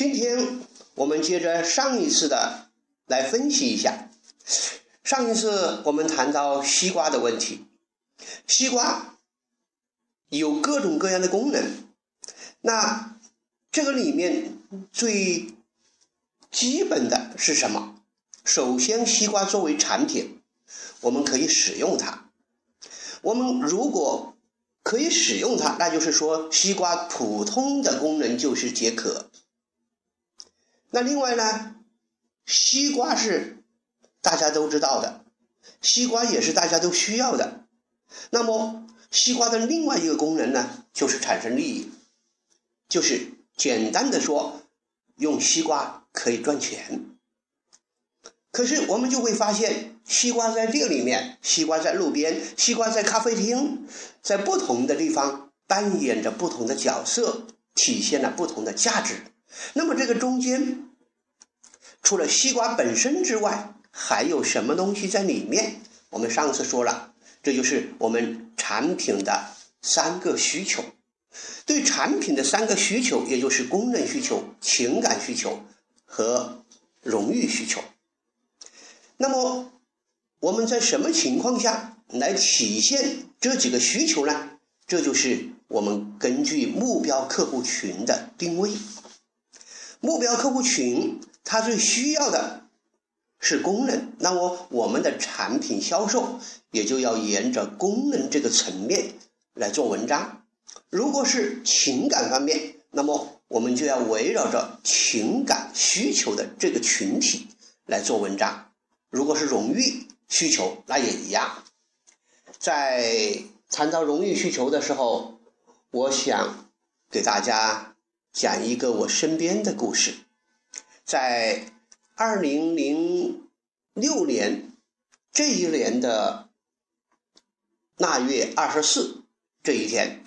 今天我们接着上一次的来分析一下。上一次我们谈到西瓜的问题，西瓜有各种各样的功能。那这个里面最基本的是什么？首先，西瓜作为产品，我们可以使用它。我们如果可以使用它，那就是说，西瓜普通的功能就是解渴。那另外呢，西瓜是大家都知道的，西瓜也是大家都需要的。那么，西瓜的另外一个功能呢，就是产生利益，就是简单的说，用西瓜可以赚钱。可是我们就会发现，西瓜在这里面，西瓜在路边，西瓜在咖啡厅，在不同的地方扮演着不同的角色，体现了不同的价值。那么这个中间，除了西瓜本身之外，还有什么东西在里面？我们上次说了，这就是我们产品的三个需求。对产品的三个需求，也就是功能需求、情感需求和荣誉需求。那么，我们在什么情况下来体现这几个需求呢？这就是我们根据目标客户群的定位。目标客户群他最需要的是功能，那么我们的产品销售也就要沿着功能这个层面来做文章。如果是情感方面，那么我们就要围绕着情感需求的这个群体来做文章。如果是荣誉需求，那也一样。在谈到荣誉需求的时候，我想给大家讲一个我身边的故事。在二零零六年这一年的腊月二十四这一天，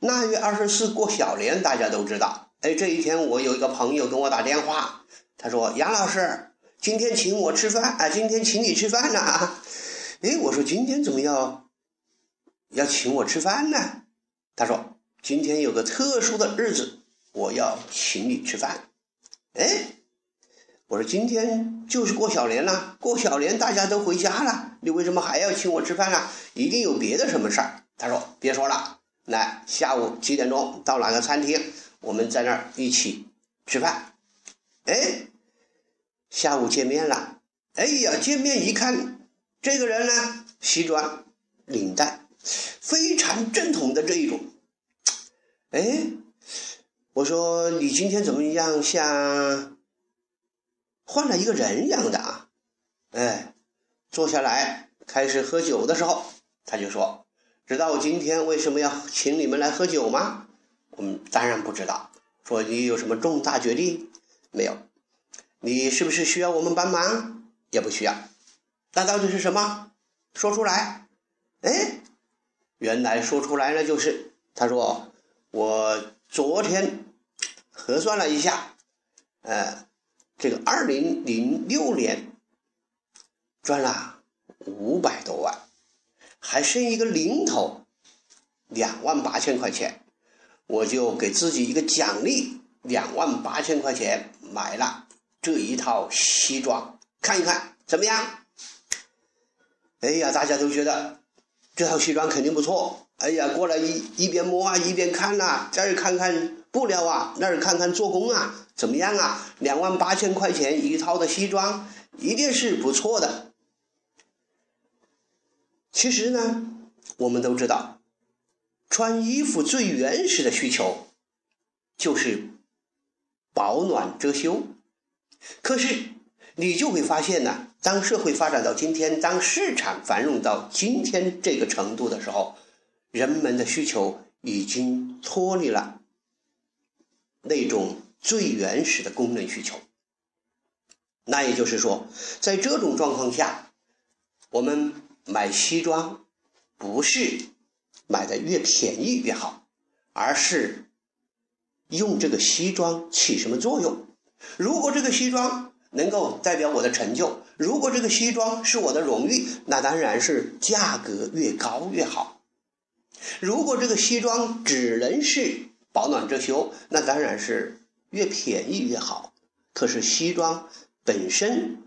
腊月二十四过小年，大家都知道。哎，这一天我有一个朋友跟我打电话，他说：“杨老师。”今天请我吃饭啊！今天请你吃饭呢啊！哎，我说今天怎么要要请我吃饭呢？他说今天有个特殊的日子，我要请你吃饭。哎，我说今天就是过小年了，过小年大家都回家了，你为什么还要请我吃饭呢？一定有别的什么事儿。他说别说了，来下午几点钟到哪个餐厅，我们在那儿一起吃饭。哎。下午见面了，哎呀，见面一看，这个人呢，西装领带，非常正统的这一种。哎，我说你今天怎么样，像换了一个人一样的啊？哎，坐下来开始喝酒的时候，他就说：“知道我今天为什么要请你们来喝酒吗？”我们当然不知道。说你有什么重大决定没有？你是不是需要我们帮忙？也不需要。那到底是什么？说出来。哎，原来说出来了，就是他说我昨天核算了一下，呃，这个二零零六年赚了五百多万，还剩一个零头两万八千块钱，我就给自己一个奖励，两万八千块钱买了。这一套西装看一看怎么样？哎呀，大家都觉得这套西装肯定不错。哎呀，过来一一边摸啊，一边看呐，这儿看看布料啊，那儿看看做工啊，怎么样啊？两万八千块钱一套的西装，一定是不错的。其实呢，我们都知道，穿衣服最原始的需求就是保暖遮羞。可是，你就会发现呢，当社会发展到今天，当市场繁荣到今天这个程度的时候，人们的需求已经脱离了那种最原始的功能需求。那也就是说，在这种状况下，我们买西装不是买的越便宜越好，而是用这个西装起什么作用？如果这个西装能够代表我的成就，如果这个西装是我的荣誉，那当然是价格越高越好。如果这个西装只能是保暖遮羞，那当然是越便宜越好。可是西装本身，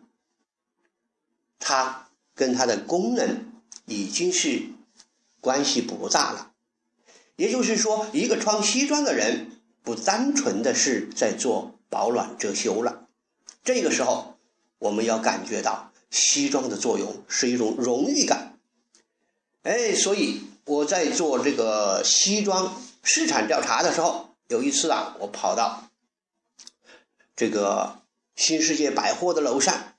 它跟它的功能已经是关系不大了。也就是说，一个穿西装的人不单纯的是在做保暖遮羞了。这个时候，我们要感觉到西装的作用是一种荣誉感。哎，所以我在做这个西装市场调查的时候，有一次啊，我跑到这个新世界百货的楼上，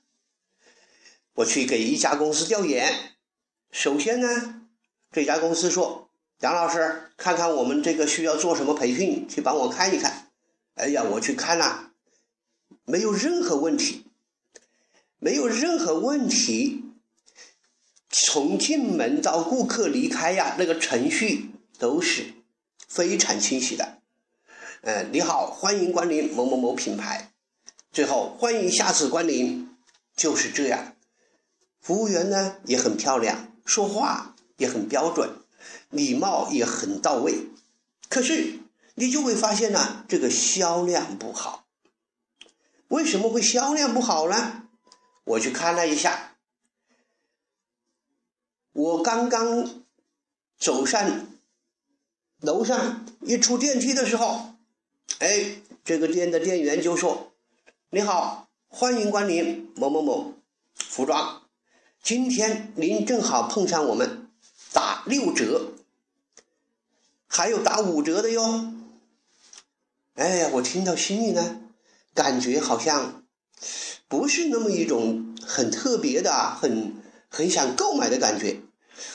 我去给一家公司调研。首先呢，这家公司说：“杨老师，看看我们这个需要做什么培训，去帮我看一看。”哎呀，我去看了。没有任何问题，没有任何问题。从进门到顾客离开呀，那个程序都是非常清晰的。呃，你好，欢迎光临某某某品牌。最后，欢迎下次光临，就是这样。服务员呢也很漂亮，说话也很标准，礼貌也很到位。可是你就会发现呢，这个销量不好。为什么会销量不好呢？我去看了一下，我刚刚走上楼上，一出电梯的时候，哎，这个店的店员就说：“你好，欢迎光临某某某服装，今天您正好碰上我们打六折，还有打五折的哟。”哎呀，我听到心里呢。感觉好像不是那么一种很特别的、很很想购买的感觉。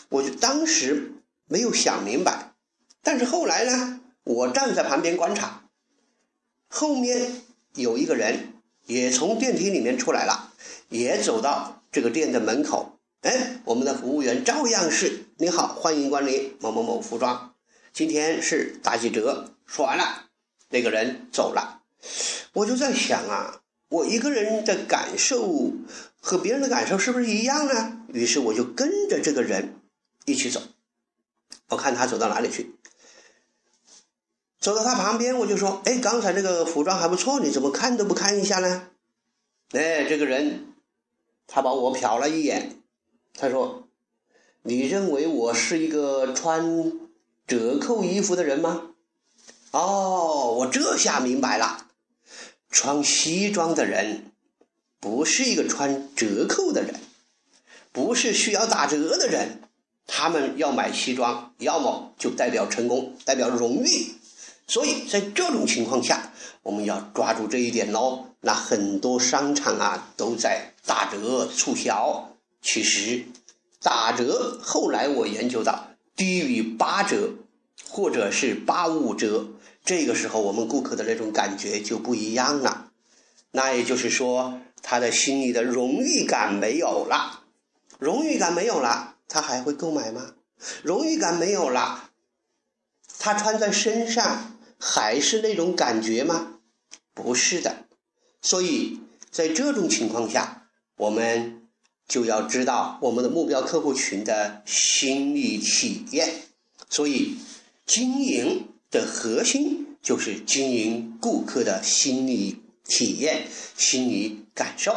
我就当时没有想明白，但是后来呢，我站在旁边观察，后面有一个人也从电梯里面出来了，也走到这个店的门口。哎，我们的服务员照样是你好，欢迎光临某某某服装，今天是打几折。说完了，那个人走了。我就在想啊，我一个人的感受和别人的感受是不是一样呢？于是我就跟着这个人一起走，我看他走到哪里去，走到他旁边，我就说：“哎，刚才那个服装还不错，你怎么看都不看一下呢？”哎，这个人他把我瞟了一眼，他说：“你认为我是一个穿折扣衣服的人吗？”哦，我这下明白了。穿西装的人，不是一个穿折扣的人，不是需要打折的人。他们要买西装，要么就代表成功，代表荣誉。所以在这种情况下，我们要抓住这一点喽。那很多商场啊都在打折促销，其实打折后来我研究到低于八折，或者是八五折。这个时候，我们顾客的那种感觉就不一样了。那也就是说，他的心里的荣誉感没有了，荣誉感没有了，他还会购买吗？荣誉感没有了，他穿在身上还是那种感觉吗？不是的。所以在这种情况下，我们就要知道我们的目标客户群的心理体验。所以经营。的核心就是经营顾客的心理体验、心理感受。